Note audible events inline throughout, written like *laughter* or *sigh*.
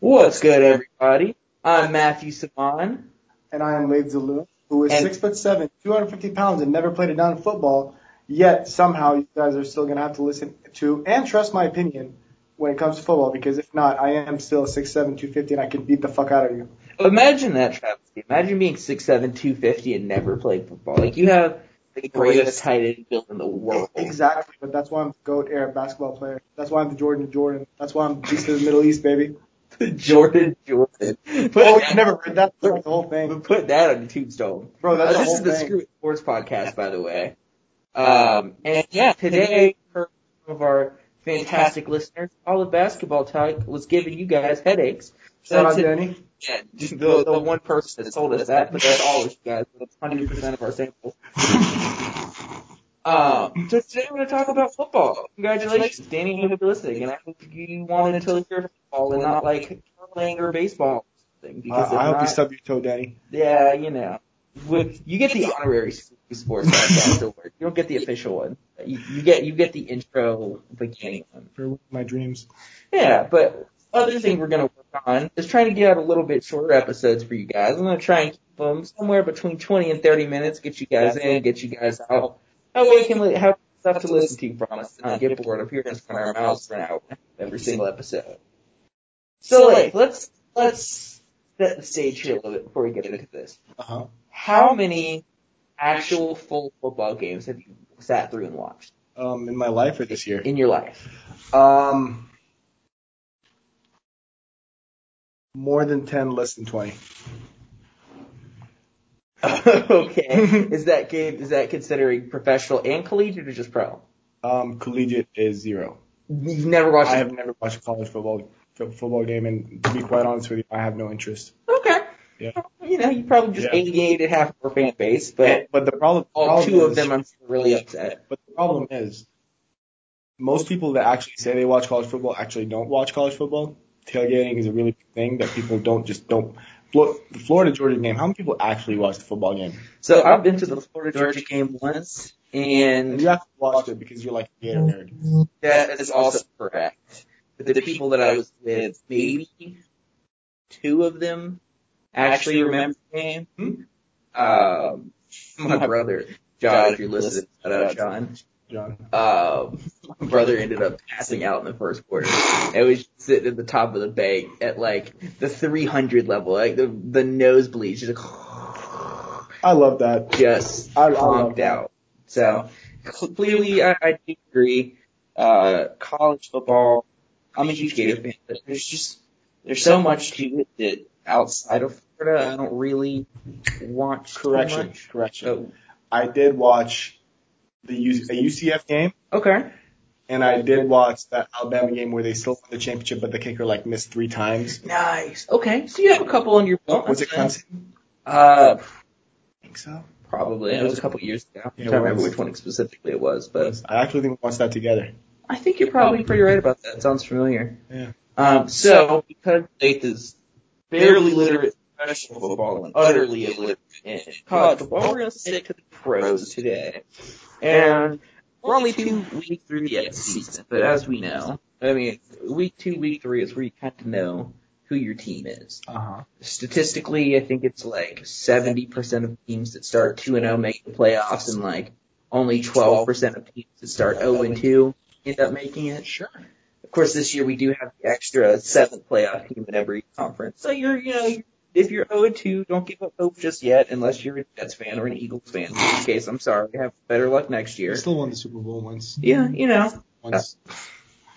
What's good, everybody? I'm Matthew Saban. and I am Wade Zalou, who is And- six foot seven, 250 pounds, and never played a down in football. Yet somehow you guys are still gonna have to listen to and trust my opinion when it comes to football, because if not, I am still six seven, 250, and I can beat the fuck out of you. Imagine that, travesty. Imagine being 6'7", 250 and never played football. Like, you have the greatest tight end built in the world. Exactly, but that's why I'm the goat era basketball player. That's why I'm the Jordan of Jordan. That's why I'm beast of the Middle East, baby. *laughs* Jordan Jordan. Put, Oh, you've never heard that? That's the whole thing, We put that on your tombstone. bro. That's Uh, the this is the thing. Screw It Sports podcast, by the way. Um, and yeah, today, for some of our fantastic listeners, all of basketball talk was giving you guys headaches. Shout out to- Danny. Yeah, *laughs* the, the one person that told us that, but that's all of you guys. That's 100% of our sample. *laughs* Um, so today we're going to talk about football. Congratulations, Danny, I hope you're listening, and I hope you wanted to hear football and not like curling or baseball. or something, I, Because if I hope not, you stub your toe, Danny. yeah, you know. With, you get the honorary sports podcast *laughs* award. You don't get the official one. You, you get you get the intro beginning one. For my dreams. Yeah, but other thing we're gonna work on is trying to get out a little bit shorter episodes for you guys. I'm gonna try and keep them somewhere between 20 and 30 minutes. Get you guys in, get you guys out. Way we can have stuff to listen to from us and not get bored of hearing us run our mouths for an hour every single episode. So like, let's let's set the stage here a little bit before we get into this. Uh huh. How many actual full football games have you sat through and watched Um, in my life or this year? in your life? Um, more than ten, less than twenty. *laughs* okay. *laughs* Is that game, is that considering professional and collegiate or just pro? Um, collegiate is zero. You've never watched I have never watched a college football fo- football game, and to be quite honest with you, I have no interest. Okay. Yeah. You know, you probably just Yeah. alienated half of our fan base, but But the problem, all problem two of them I'm really upset. But the problem is, most people that actually say they watch college football actually don't watch college football. Tailgating is a really big thing that people don't just don't. The Florida Georgia game. How many people actually watch the football game? So I've been to the Florida Georgia game once, And and you actually watched it because you're like a Gator nerd. that is also correct. But the people that I was with, maybe two of them actually remember the game. Hmm? Um, my brother, John, if you're listening, shout out John. John. Um, my brother ended up passing out in the first quarter. It was sitting at the top of the bank at like the 300 level, like the the nosebleeds, just like, I love that. just I- I love out. So clearly, I, I agree. Uh, college football, I'm a huge Gator fan, but there's just there's so much to it that outside of Florida, I don't really watch Correction. Correction. So, I did watch the U- a UCF game, okay. and I did watch that Alabama game where they still won the championship, but the kicker like missed three times. Nice. Okay, so you have a couple on your belt. Was it Clemson? Uh, I think so. probably. It was a couple years ago. Yeah, I don't remember which one specifically it was, but I actually think we watched that together. I think you're probably pretty right about that. It sounds familiar. Yeah. Um, so because Faith is barely literate in professional football and utterly illiterate in college football, we're going to stick to the pros today. And we're only two weeks through the season, but as we know, I mean, week two, week three is where you kind of know who your team is. Uh huh. Statistically, I think it's like 70% of teams that start 2 and 0 make the playoffs and like only 12% of teams that start 0 and 2 end up making it. Sure. Of course, this year we do have the extra seventh playoff team in every conference. So you're, you know, if you're 0 and 2, don't give up hope just yet unless you're a Jets fan or an Eagles fan. In which case, I'm sorry. Have better luck next year. We still won the Super Bowl once. Yeah, you know. Once.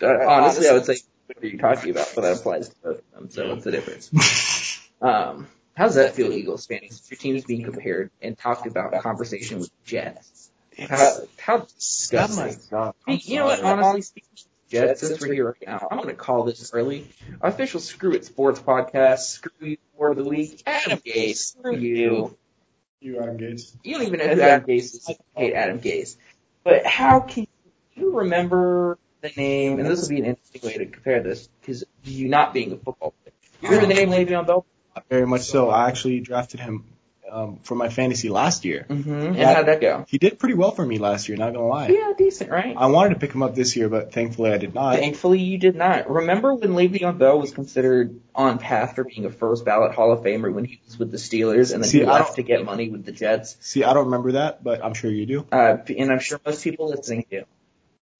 Uh, honestly, I would say what are you talking about, but that applies to both of them. So what's the difference? *laughs* Um, how does that feel, Eagles fans? Your team's being compared and talked about in conversation with Jets. How, how disgusting. God. Hey, you know what? Honestly, speaking Jets, since we're here right now, I'm going to call this early. Official Screw It Sports podcast. Screw you for the week. Adam Gase. Screw you. You, Adam Gates. You don't even know who Adam Gase is. I hate Adam Gase. But how can you remember the name? And this would be an interesting way to compare this because you not being a football player. You remember the name Le'Veon Bell? Very much so. I actually drafted him um, for my fantasy last year. Mm-hmm. And how'd that go? He did pretty well for me last year, not gonna lie. Yeah, decent, right? I wanted to pick him up this year, but thankfully I did not. Thankfully, you did not. Remember when Le'Veon Bell was considered on path for being a first ballot Hall of Famer when he was with the Steelers, and then See, he left to get money with the Jets? See, I don't remember that, but I'm sure you do. Uh, and I'm sure most people listening do.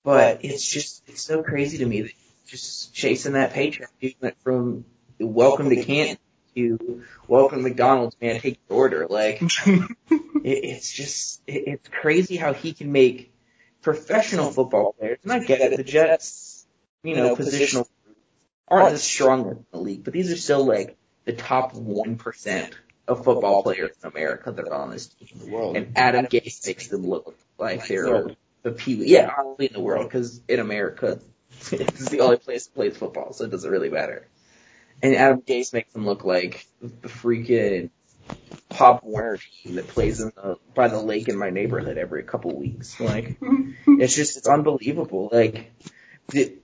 But it's just it's so crazy to me that just chasing that paycheck, dude, went from welcome to Canton to welcome McDonald's, man, take your order. Like *laughs* it, it's just it, it's crazy how he can make professional football players. And I get it, the Jets, you know, positional aren't as strong in the league, but these are still like the top one percent of football players in America that are on this team. The world. And Adam Gase makes them look like they're the pee Yeah, honestly in the world, because in America, *laughs* it's the only place that plays football, so it doesn't really matter. And Adam Gase makes them look like the freaking Pop Warner team that plays in the, by the lake in my neighborhood every couple weeks. Like, *laughs* it's just, it's unbelievable. Like, the,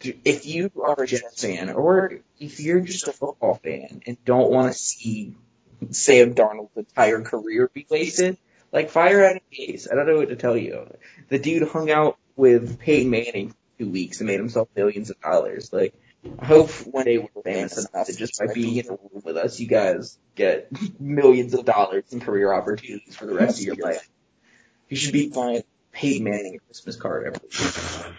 if you are a Jets fan, or if you're just a football fan and don't want to see Sam Darnold's entire career be wasted, like fire Adam Gase. I don't know what to tell you. The dude hung out with Peyton Manning for two weeks and made himself millions of dollars. Like, I hope one day we're famous enough that just by being in a room with us, you guys get *laughs* millions of dollars in career opportunities for the rest of your life. You should be buying Peyton Manning a Christmas card every week.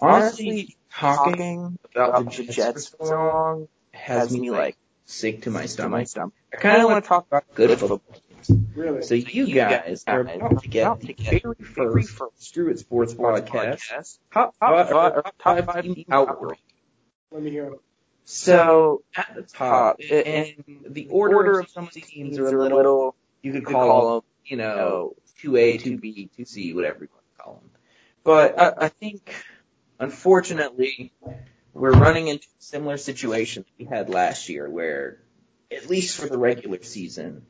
Honestly, talking about the Jets for so long has me like sick to my stomach. I kind of want to talk about good football teams. Really? So you guys are about to get the very first It Sports podcast top, top, top, top five team outbreak. Let me hear him. So at the top, and the order of some of these teams are a little, you could call them, you know, 2A, 2B, 2C, whatever you want to call them. But I, I think, unfortunately, we're running into a similar situation we had last year where, at least for the regular season,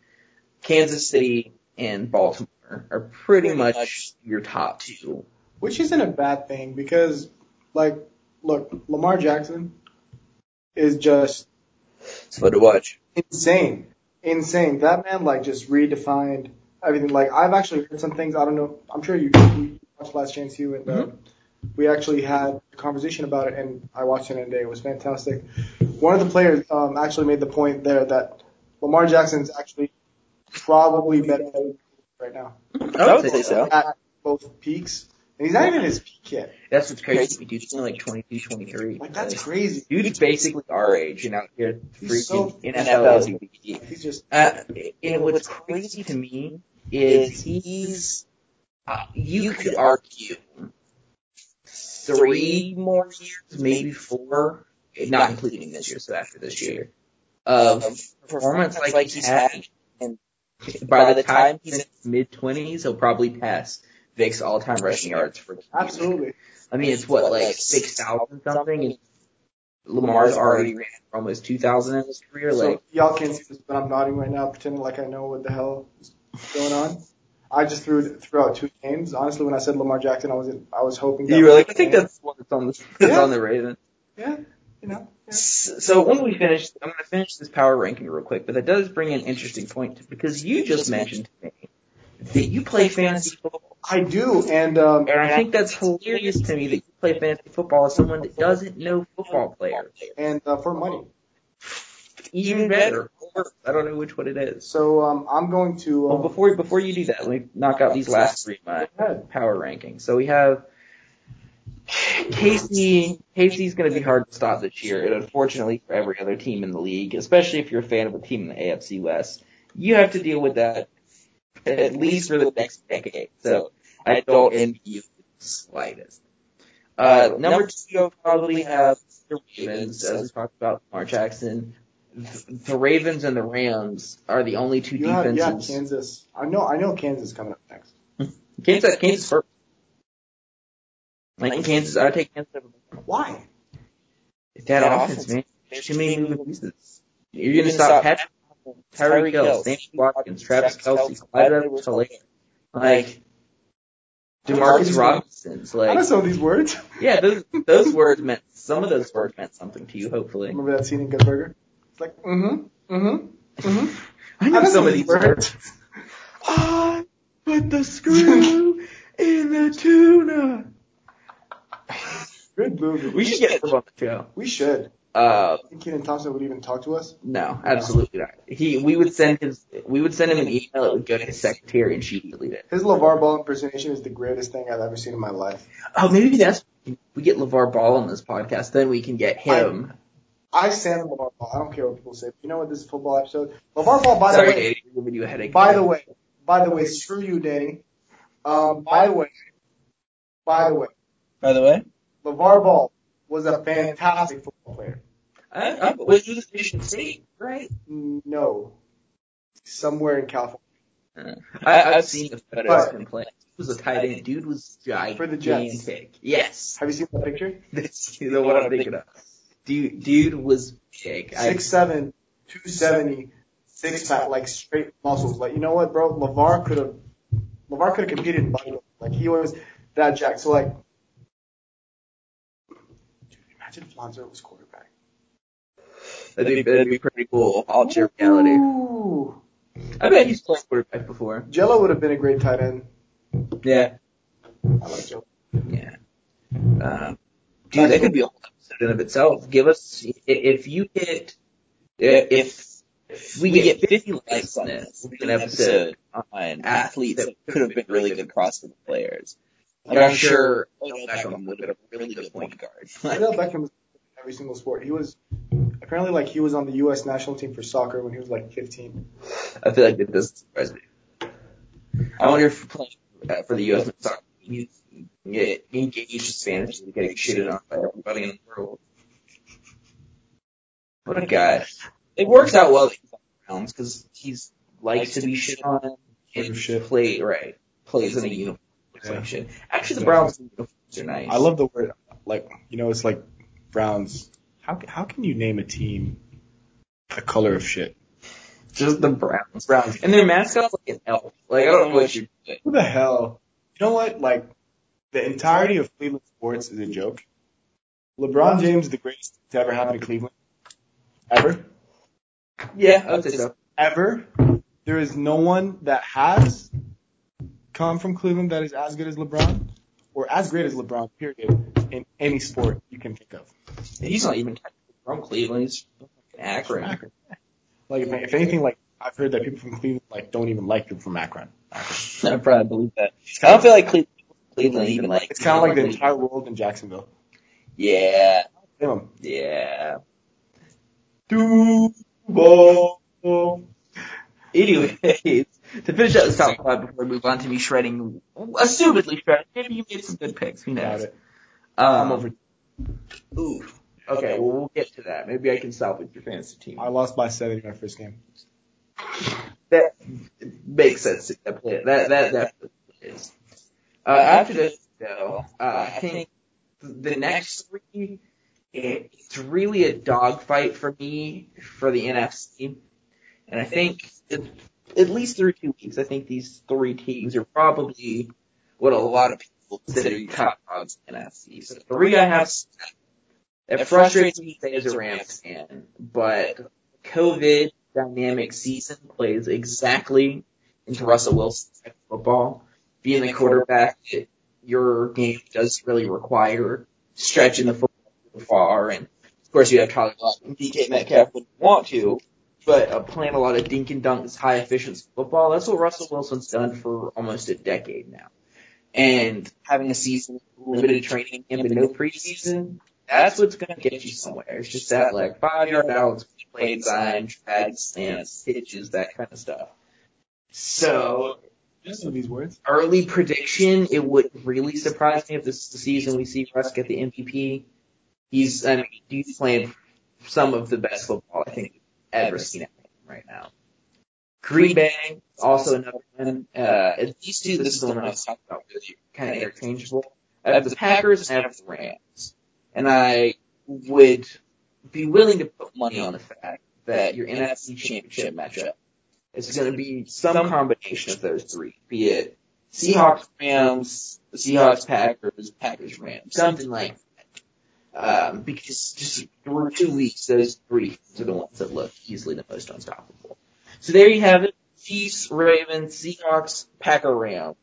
Kansas City and Baltimore are pretty much your top two. Which isn't a bad thing because, like, look, Lamar Jackson is just It's fun to watch. insane. Insane. That man, like, just redefined everything. Like, I've actually heard some things. I don't know. I'm sure you, you watched Last Chance U, and uh, we actually had a conversation about it, and I watched it in a day. It was fantastic. One of the players um, actually made the point there that Lamar Jackson's actually probably better than right now I would say so. at both peaks. He's not even his peak yet. That's what's crazy. Dude's only like 22, 23. Like, that's crazy. Dude's basically our age and out here He's freaking so- NFL DVD. He's just Uh, and what's crazy to me is he's, uh, you could argue three more years, maybe four, not including this year, so after this year, of performance like he's had. And by the time he's in his mid twenties, he'll probably pass Vick's all-time rushing yards for. absolutely. I mean, it's what like six thousand something, and Lamar's already ran for almost two thousand in his career. So Like, y'all can't see this, but I'm nodding right now, pretending like I know what the hell is going on. I just threw threw out two names. Honestly, when I said Lamar Jackson, I was I was hoping. That you were like, I think that's the one that's on the that's Yeah. on the Raven. yeah, you know. Yeah. So when we finish, I'm going to finish this power ranking real quick, but that does bring an interesting point because you just mentioned to me that you play fantasy football. I do, and um, And I think that's hilarious to me that you play fantasy football as someone that doesn't know football players. and uh, for money. Even better. I don't know which one it is. So um, I'm going to. Well, Um, before before you do that, let me knock out these last three my power rankings. So we have Casey. Casey's going to be hard to stop this year, and unfortunately for every other team in the league, especially if you're a fan of a team in the AFC West, you have to deal with that at least for the next decade. So I don't envy you the slightest. Uh, number two, you'll probably have the Ravens, as we talked about Lamar Jackson. The, Ravens and the Rams are the only two You have, yeah. Kansas. I know. I know Kansas is coming up next. *laughs* Kansas, Kansas first. Like Kansas, I take Kansas over. Why? That offense, man. There's too many moving pieces. You're gonna stop Patrick, Tyreek Hill, Sammy Watkins, Travis Kelce, Clyde Edwards-Helaire, like Demarcus Robinson's. I know Like, some of these words. yeah, those those words meant some of those words meant something to you. Hopefully, Remember that scene in Good Burger? It's like, mm-hmm, mm-hmm, mm-hmm. *laughs* I know I know some of these these words. I put the screw in the tuna. *laughs* Good movie. We should get him on the show. We should. Uh, Think Kenan Thompson would even talk to us? no, absolutely not. He, we would send his, we would send him an email. It would go to his secretary, and she'd delete it. His LeVar Ball impersonation is the greatest thing I've ever seen in my life. Oh, maybe that's we get Levar Ball on this podcast. Then we can get him. I stand on LeVar Ball. I don't care what people say. You know what? This is a football episode. LeVar Ball, by Sorry, the way, Danny, giving you a headache. by the way, by the way, screw you, Danny. Um, by the way, by the way, By the way, LeVar Ball was a fantastic football player. I, I was was Michigan State, right? No. Somewhere in California. Uh, I, I've seen the photos him play. He was a tight end. Dude was gigantic. For the Jets. Yes. Have you seen that picture? *laughs* That's you know what I'm thinking of. Dude, dude was big. I, Six seven, two seventy, six pack, like straight muscles. Like you know what, bro? Levar could have, Levar could have competed in bodybuilding. Like he was that jack. So like, dude, imagine Lonzo was quarterback. That'd, be, that'd be pretty cool. Alternate reality. Ooh. I bet he's played quarterback before. Gelo would have been a great tight end. Yeah. I like Gelo. Yeah. Um, dude, that could be a whole episode in of itself. Give us if you hit if if we get 50 likes on this, we'll do an episode on athletes that could have been really good CrossFit players. Like I'm sure Odell Beckham would have been a really good point guard. Odell Beckham was in every single sport. He was apparently like he was on the U.S. national team for soccer when he was like 15. I feel like it doesn't surprise me. I wonder if playing for the U.S. soccer team, you get engaged in Spanish and getting shitted on by everybody in the world. What a guy. It works out well that the Browns because he's likes to be shit on and shit. play right. Plays in a uniform. Yeah. like shit. Actually, the Browns uniforms are nice. I love the word like you know it's like Browns. How how can you name a team the color of shit? just the Browns. Browns. And their mascot's like an elf. Like I don't know what you're. Who the hell? You know what? Like the entirety of Cleveland sports is a joke. LeBron James is the greatest to ever happen in Cleveland. Ever. Yeah, I would say so. Ever. There is no one that has come from Cleveland that is as good as LeBron or as great as LeBron, period, in any sport you can think of. He's not even from Cleveland. He's from Akron. Akron. Like if, if anything, like I've heard that people from Cleveland like don't even like people from Akron. Akron. *laughs* I probably believe that. I don't feel like Cle- Cleveland even like. It's kind of like the entire world in Jacksonville. Yeah, 'em. Yeah. Duval. Anyways, to finish out the South Pod before we move on to me shredding, assumedly shredding, maybe you made some good picks. Who Got knows? it. Um, I'm over. Ooh. Okay, well we'll get to that. Maybe I can salvage your fantasy team. I lost by seven in my first game. That makes sense. That play, that that that is. Uh, after this, though, uh, I think the next three, it's really a dogfight for me for the NFC, and I think at least through two weeks, I think these three teams are probably what a lot of people consider top dogs in NFC. So three I have, it frustrates me as a Rams fan, but COVID dynamic season plays exactly into Russell Wilson's football. Being the quarterback, it, your game does really require stretching the football far, and of course you have Tyler Lockett and DK Metcalf when you want to, but uh, playing a lot of dink and dunks, high efficiency football, that's what Russell Wilson's done for almost a decade now. And having a season limited training camp and no preseason, that's what's going to get you somewhere. It's just that like five yard outs, play design, drag, slants, hitches, that kind of stuff. So Listen to these words. early prediction, it would really surprise me if this is the season we see Russ get the MVP. He's, I mean, he's playing some of the best football I think ever seen at right now. Green Bay, also another one. Uh, these two, this is the one I was talking about, really kind of interchangeable. I have the Packers and I have the Rams. And I would be willing to put money on the fact that your NFC championship matchup is going to be some combination of those three, be it Seahawks, Rams, Seahawks, Packers, Packers, Rams, something like. Um, because just through two weeks, those three are the ones that look easily the most unstoppable. So there you have it. Chiefs, Ravens, Seahawks, Packer, Ram.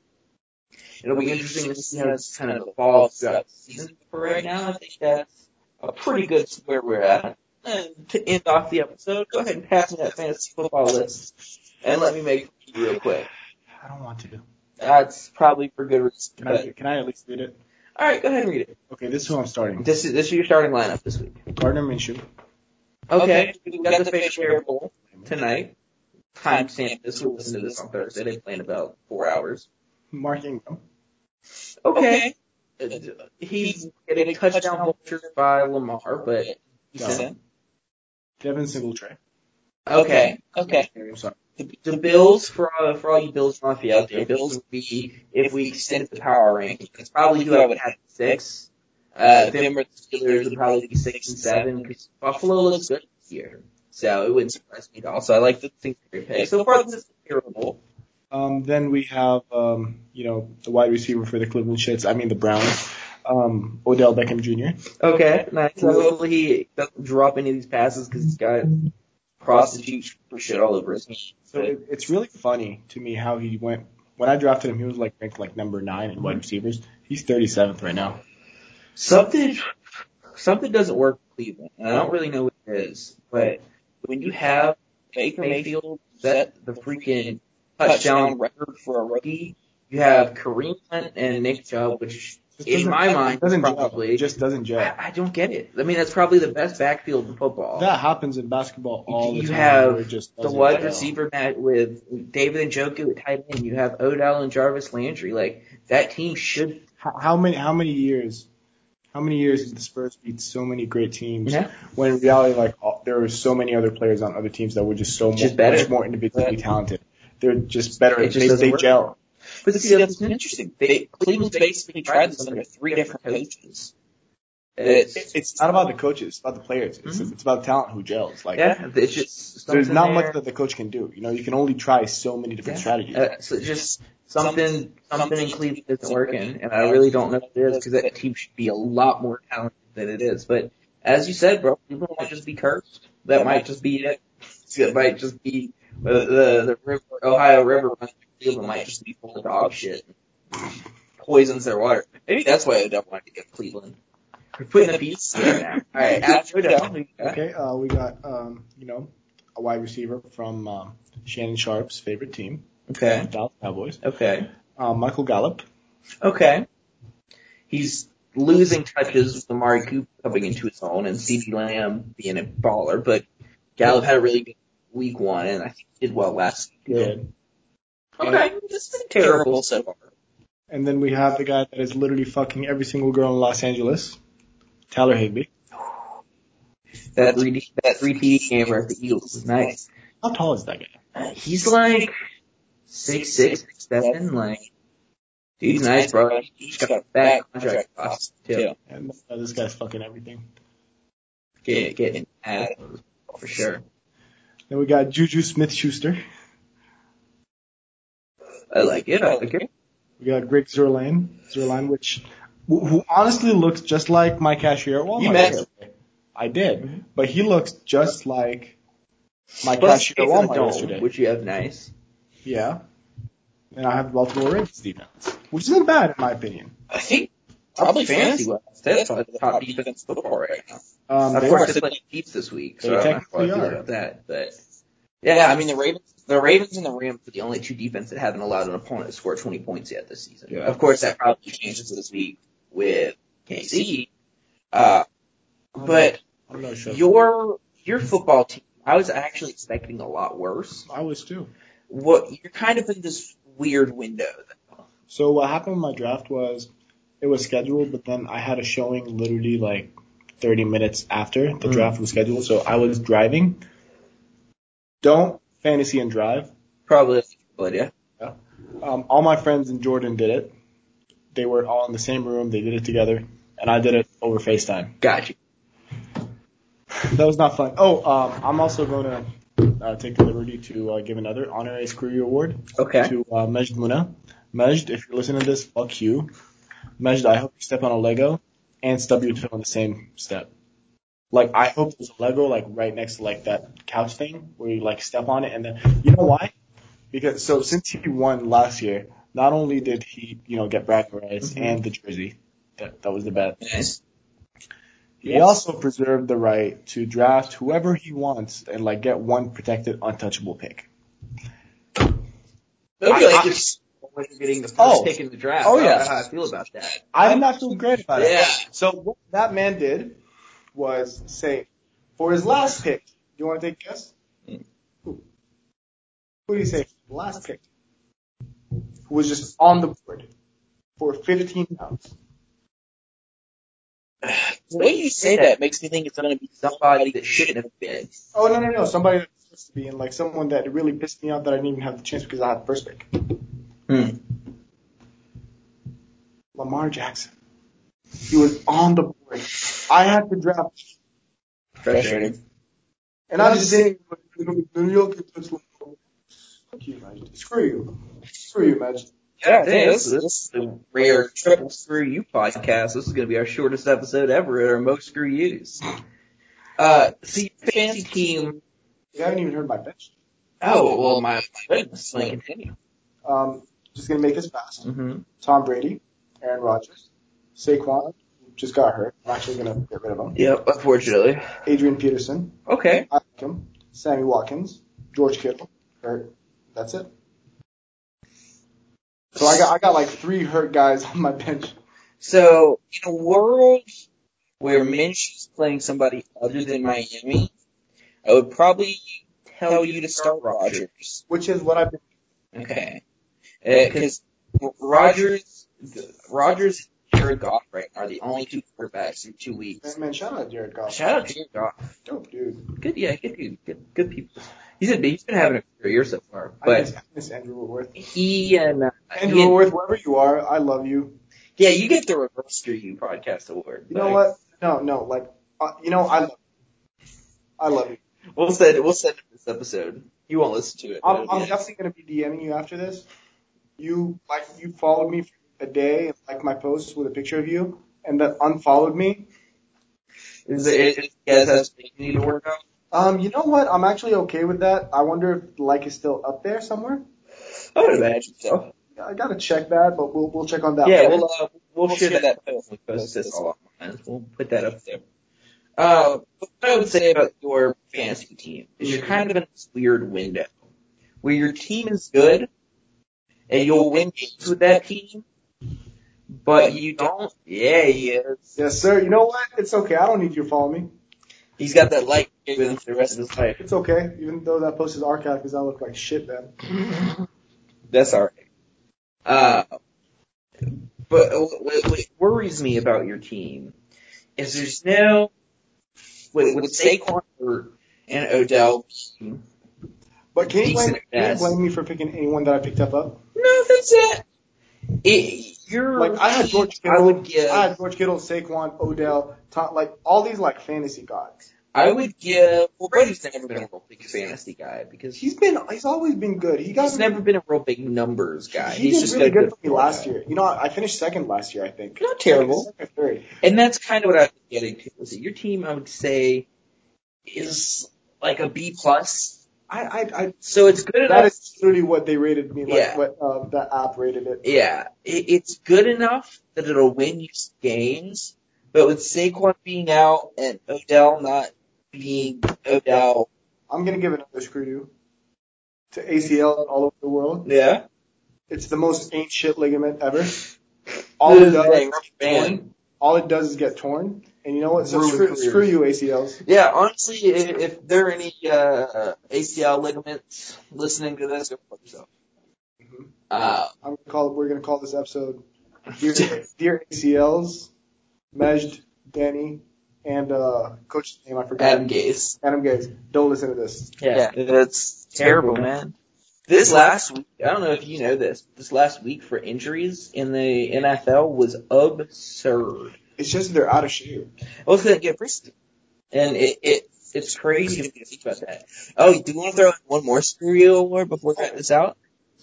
It'll be interesting to see how this kind of evolves throughout the season. For right now, I think that's a pretty good where we're at. And to end off the episode, go ahead and pass me that fantasy football list and let me make it real quick. I don't want to. That's probably for good reason. Can I, can I at least read it? All right, go ahead and read it. Okay, this is who I'm starting. This is this is your starting lineup this week. Gardner Minshew, Okay, we got the Fish Air Bowl tonight. Timestamp this. We'll listen to this on Thursday. They play in about four hours. Mark Ingram, Okay. Uh, He's getting touchdown vultures by Lamar, but Got Devin Singletary. okay. Okay. I'm sorry. The, the Bills for all, for all you Bills mafia out there, Bills would be if we extended the power ranking. It's probably who I would have at six. Uh, them or the Steelers would probably be six and seven because Buffalo looks good this year. So it wouldn't surprise me at all. So I like the Singletary pick. So far this is terrible. Um, then we have, um, you know, the wide receiver for the Cleveland Shits. I mean the Browns. Um, Odell Beckham Jr. Okay, nice. Hopefully he doesn't drop any of these passes because he's got prostitutes for shit all over his hands. So it, it's really funny to me how he went. When I drafted him, he was like ranked like number nine in wide receivers. He's 37th right now. Something, something doesn't work in Cleveland, and I don't really know what it is. But when you have Baker Mayfield set the freaking touchdown record for a rookie, you have Kareem Hunt and Nick Chubb, which in my mind doesn't probably It just doesn't gel. I, I don't get it. I mean, that's probably the best backfield in football. That happens in basketball all the time. You have just the wide gel. receiver net with David Njoku at tight end. You have Odell and Jarvis Landry. Like that team should. How, how many? How many years? How many years did the Spurs beat so many great teams? Yeah. When in reality, like all, there were so many other players on other teams that were just so Just much, better. much more individually talented. They're just better. It just they they gel. But See, that's interesting. They, Cleveland's basically tried this under three different coaches. It's, It's, it's not about the coaches. It's about the players. It's, Mhm. it's about talent who gels. Like yeah, it's just there's not there. much that the coach can do. You know, you can only try so many different Yeah. strategies. Uh, so just something, something in Cleveland isn't working, and I really don't know what it is because that team should be a lot more talented than it is. But as you said, bro, Cleveland might just be cursed. That might just be it. It might just be uh, the the river, Ohio River runs through Cleveland might just be full of dog shit, and poisons their water. Maybe that's why Odell wanted to get Cleveland. We're putting the pieces together now. All right, after Odell, who you got? Okay, uh, we got um, you know a wide receiver from um, Shannon Sharpe's favorite team, Okay, Dallas Cowboys. okay, Uh, Michael Gallup. okay. He's losing touches with Amari Cooper coming into his own and CeeDee Lamb being a baller, but Gallup had a really good week one, and I think he did well last week. Good. Okay, this isn't terrible so far. And then we have the guy that is literally fucking every single girl in Los Angeles, Tyler Higbee. That 3D, that three TD game at the Eagles was nice. How tall is that guy? He's like six six six seven, like dude's nice, bro. He's got a bad contract cost too. And uh, this guy's fucking everything. Get getting at for sure. Then we got Juju Smith-Schuster. I like it. I like it. We got Greg Zuerlein, Zuerlein, which who who honestly looks just like my cashier at Walmart. You met yesterday. I did, but he looks just like my Plus, cashier at it's in the Walmart dome, yesterday. which you have nice. Yeah. And I have the Baltimore Ravens defense, which isn't bad in my opinion. I think Probably fantasy fantasy wise. That's probably the top defense in football right now. Um, Of they course, are- they play Chiefs this week, so I don't know how I technically feel are. about that. But Yeah, I mean the Ravens. The Ravens and the Rams are the only two defense that haven't allowed an opponent to score 20 points yet this season. Yeah. Of course, that probably changes this week with KC. Uh, but sure. your your football team, I was actually expecting a lot worse. I was too. What you're kind of in this weird window. So what happened with my draft was it was scheduled, but then I had a showing literally like 30 minutes after the Mm. draft was scheduled. So I was driving. Don't fantasy and drive. Probably, but yeah. Um, all my friends in Jordan did it. They were all in the same room. They did it together, and I did it over FaceTime. Got you. That was not fun. Oh, um, I'm also going to uh, take the liberty to uh, give another honorary screw you award Okay. to uh, Majd Muna. Majd, if you're listening to this, fuck you. Majd, I hope you step on a Lego and stub your toe on the same step. Like I hope there's a Lego like right next to like that couch thing where you like step on it and then you know why? Because so since he won last year, not only did he you know get bragging rights Mhm. and the jersey, that that was the bet. Nice. He also preserved the right to draft whoever he wants and like get one protected untouchable pick. That'd be like I- if you're getting the first Oh. pick in the draft. Oh, I don't yeah. know how I feel about that. I did not feel great about it. Yeah. So What that man did was say, for his last pick, do you want to take a guess? Mm. Who? Who do you say? Last pick. Who was just on the board for 15 pounds. The way you say that makes me think it's going to be somebody that shouldn't have been. Oh, no, no, no. Somebody that's supposed to be, and like someone that really pissed me off that I didn't even have the chance because I had the first pick. Hmm. Lamar Jackson. He was on the board. I had to draft. Frustrating. And I'm just saying, New York can touch Lamar. Fuck you, man. Screw you. Screw you, man. Yeah, dang, this, this is the rare triple screw you podcast. This is going to be our shortest episode ever at our most screw yous. Uh, see, fancy team. You haven't even heard my bench. Oh, well, my, my goodness. Let me continue. Um, just gonna make this fast. Mm-hmm. Tom Brady, Aaron Rodgers, Saquon, just got hurt. I'm actually gonna get rid of him. Yep, unfortunately. Adrian Peterson, Okay. I like him. Sammy Watkins, George Kittle, hurt. That's it. So I got I got like three hurt guys on my bench. So, in a world where Minshew's playing somebody other than Miami, I would probably tell you to start Rodgers, Which is what I've been. Okay. Uh, because Rodgers, Rogers and Jared Goff right are the only two quarterbacks in two weeks. Man, man, shout out Jared Goff. Shout out Jared Goff. Dope dude. Good, yeah, good dude. Good, good people. He's been, he's been having a great year so far. I But miss, I miss Andrew Whitworth. he and, uh, Andrew he and- wherever you are, I love you. yeah, you get the Reverse You podcast award. You know what? No, no, like, uh, you know, I love you. I love you. We'll send, we'll send him this episode. You won't listen to it. I'm, I'm definitely gonna be DMing you after this. You like you followed me for a day and liked my post with a picture of you, and then unfollowed me. Is it, is, you guys have something you need to work out? Um, you know what? I'm actually okay with that. I wonder if like is still up there somewhere. I would imagine so. I gotta check that, but we'll we'll check on that. Yeah, later. we'll, uh, we'll, We'll share share that post. We post this all online. We'll put that up there. Uh, what I would say about your fantasy team is you're kind of in this weird window where your team is good and you'll win games with that team, but you don't. Yeah, he is. yes, sir. You know what? It's okay. I don't need you to follow me. He's got that light with him for the rest of his life. It's okay, even though that post is archived because I look like shit then. That's alright. Uh, but what, what worries me about your team is there's no with, with Saquon and Odell. But can you, blame, can you blame me for picking anyone that I picked up up? No, that's it. It you're Like I had George Kittle, I would give. I had George Kittle, Saquon, Odell, Tom, like all these like fantasy gods. I would give. Well, Brady's never been a real big fantasy guy because He's been he's always been good. He got he's never been a real big numbers guy. He he's did just really got good for me last guy. year. You know, I finished second last year, I think. Not terrible. Second third. And that's kind of what I was getting to. Is that your team, I would say, is like a B plus. I, I, I So it's good that enough. is literally what they rated me. Like Yeah. what uh, the app rated it. yeah, it, it's good enough that it'll win you games. But with Saquon being out and Odell not being Odell, I'm gonna give another screw you to ACL all over the world. yeah, It's the most ancient ligament ever. All it does, is man. torn. all it does is get torn. And you know what? So Ruin screw, careers. screw you ACLs. Yeah, honestly, if, if there are any uh, ACL ligaments listening to this, go fuck yourself. Mhm. Uh, I'm gonna call. We're gonna call this episode "Dear, *laughs* Dear ACLs." Mejd, Danny, and uh, coach's name I forgot. Adam Gase. Adam Gaze. Don't listen to this. Yeah, that's terrible, man. This last week, I don't know if you know this, this last week for injuries in the NFL was absurd. It's just they're out of shape. Well, couldn't get preseason. And it, it, it's crazy to think about that. Oh, do you want to throw in one more screw you award before we cut this out?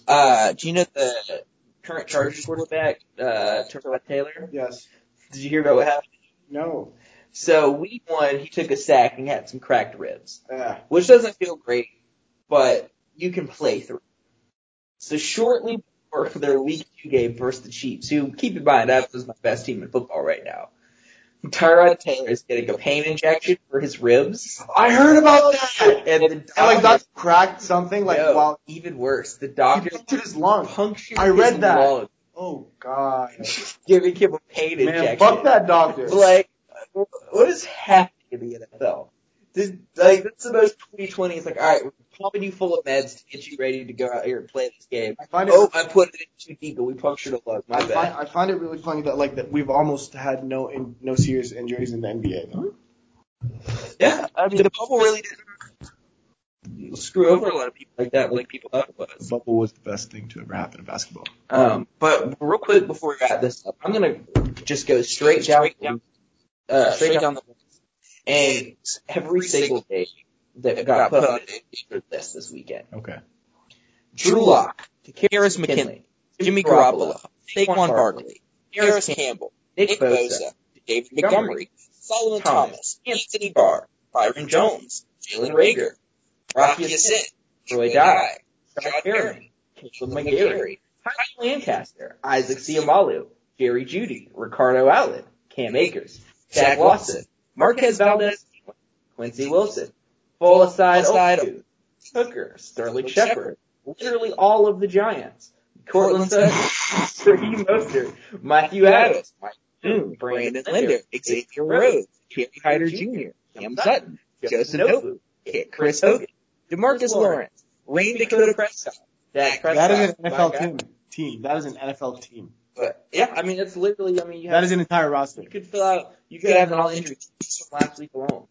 Uh, do you know the current Chargers quarterback, uh, Tyrod Taylor? Yes. Did you hear about what happened? No. So week one, he took a sack and had some cracked ribs, Yeah. which doesn't feel great, but you can play through. So shortly before their week two game versus the Chiefs, who keep in mind that was my best team in football right now. Tyrod Taylor is getting a pain injection for his ribs, I heard about that. and the And like doctor, that cracked something like no, while even worse, the he doctor punctured his lung. punctured I read his that. lung, Oh god. *laughs* giving him a pain Man, injection. fuck that doctor. *laughs* Like, what is happening in the NFL? This, like, that's the most 2020. It's like, all right, we're pumping you full of meds to get you ready to go out here and play this game. I find it Oh, I put it in too deep, but we punctured a lung. My I find, bad. I find it really funny that like that we've almost had no in, no serious injuries in the NBA. Though. Yeah, I mean, the bubble really didn't screw over a lot of people like that, like people thought it was. Bubble was the best thing to ever happen in basketball. Um, but real quick before we wrap this up, I'm gonna just go straight down, uh, straight down the list. And every single day that got put on the injured list this weekend. Okay. Drew Lock, Karis McKinley, Jimmy Garoppolo, Saquon Barkley, Parris Campbell, Nick Bosa, David Montgomery, Solomon Thomas, Anthony Barr, Byron Jones, Jalen Reagor, Rocky Ascent, Troy Dye, Josh Perriman, Caleb McGarry, Tyler Lancaster, Isaac Seumalo, Jerry Jeudy, Ricardo Allen, Cam Akers, Zach Watson, Marquez Valdez, Quincy Wilson, full aside Oku, Hooker, Sterling Shepard, literally all of the Giants. Courtland Sutton, Raheem Mostert, Matthew Adams, Mike Boone, Brandon Linder, Xavier Rhodes, Kerry Hyder Jr., Cam Sutton, Joseph Nofu, Chris Hogan, Demarcus Lawrence, Rain Dakota Prescott, Dak Prescott. That is an NFL team. Team. That is an NFL team. But yeah, I mean, it's literally, I mean, you have, is an entire roster. you could fill out, you could have an all injury team from last week alone.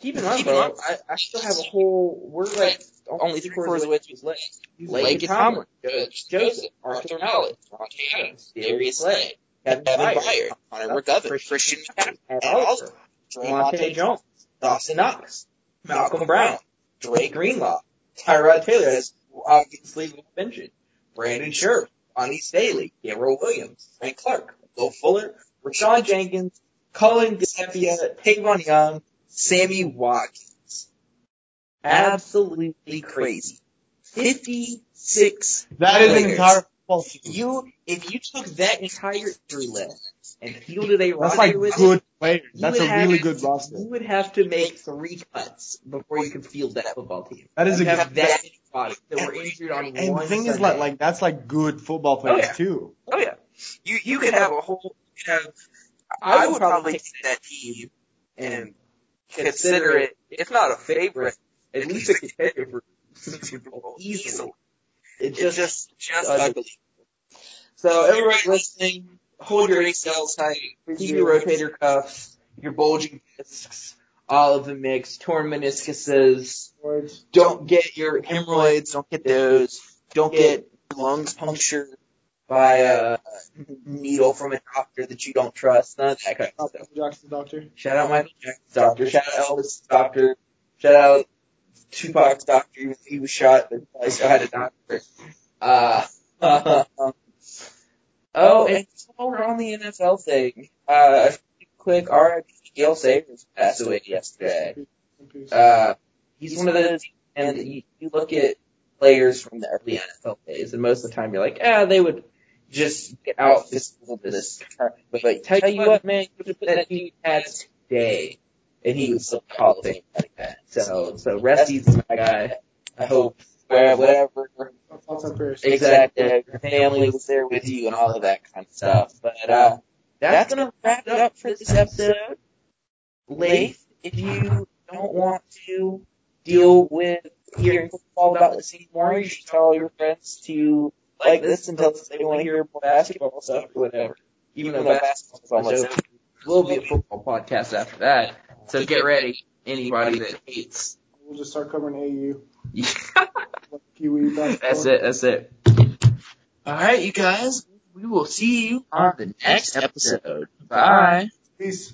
Keep in mind, bro, I, I still have a whole, we're like only three quarters of through this list. Lake Tomlin, Judge Joseph, Arthur Mallett, Ronte Adams, Darius Slay, Kevin Byard, Hunter McGovern, Christian McCaffrey, Ed Oliver, Monte Jones, Dawson Knox, Malcolm Brown, Dre Greenlaw, Tyrod Taylor, as obviously mentioned, Brandon Scherff, Bonnie Staley, Gabriel Williams, Frank Clark, Will Fuller, Rashawn Jenkins, Colin Gillespie, Tavon Young, Sammy Watkins. Absolutely crazy. 56 That is an players. entire football team. You, if you took that entire injury list and fielded a That's roster like with good it, players. That's a would have- really good roster. you would have to make three cuts before you could field that football team. That is You a have that many bodies that were injured on And one the thing is, like, like that's like good football oh, players yeah. too. Oh yeah. You you could have a whole you could have I would probably take that team and consider it if not a favorite, at least a contender for Super Bowl easily. It's just just, just ugly. So everybody listening, hold your ACLs tight, keep your rotator cuffs, your bulging discs, all of the mix, torn meniscuses, don't get your hemorrhoids, don't get those, don't get your lungs punctured by a needle from a doctor that you don't trust, none of that kind of stuff. Jackson doctor. Shout out Michael Jackson's doctor, shout out Elvis' doctor, shout out Tupac's doctor, even he was shot, but I still had a doctor. Uh, *laughs* oh, and while we're on the NFL thing, uh, quick RIP Gale Sayers passed away yesterday. Uh, he's one of those, and you, you look at players from the early NFL days, and most of the time you're like, ah, they would just get out this this. But like, tell you what, man, you could put that dude had today, and he was still Hall like that. So, so rest easy, my guy. I hope whatever exactly your family was there with you and all of that kind of stuff. But uh, that's gonna wrap it up for this episode. Leif, if you don't want to deal with hearing football about this anymore, you should tell your friends to like this and tell us if they want to hear more basketball stuff or whatever. Even though basketball is almost over, will be a football podcast after that. So get ready, anybody that *laughs* hates. We'll just start covering AU. *laughs* that's it. That's it. All right, you guys. We will see you on the next episode. Bye. Peace.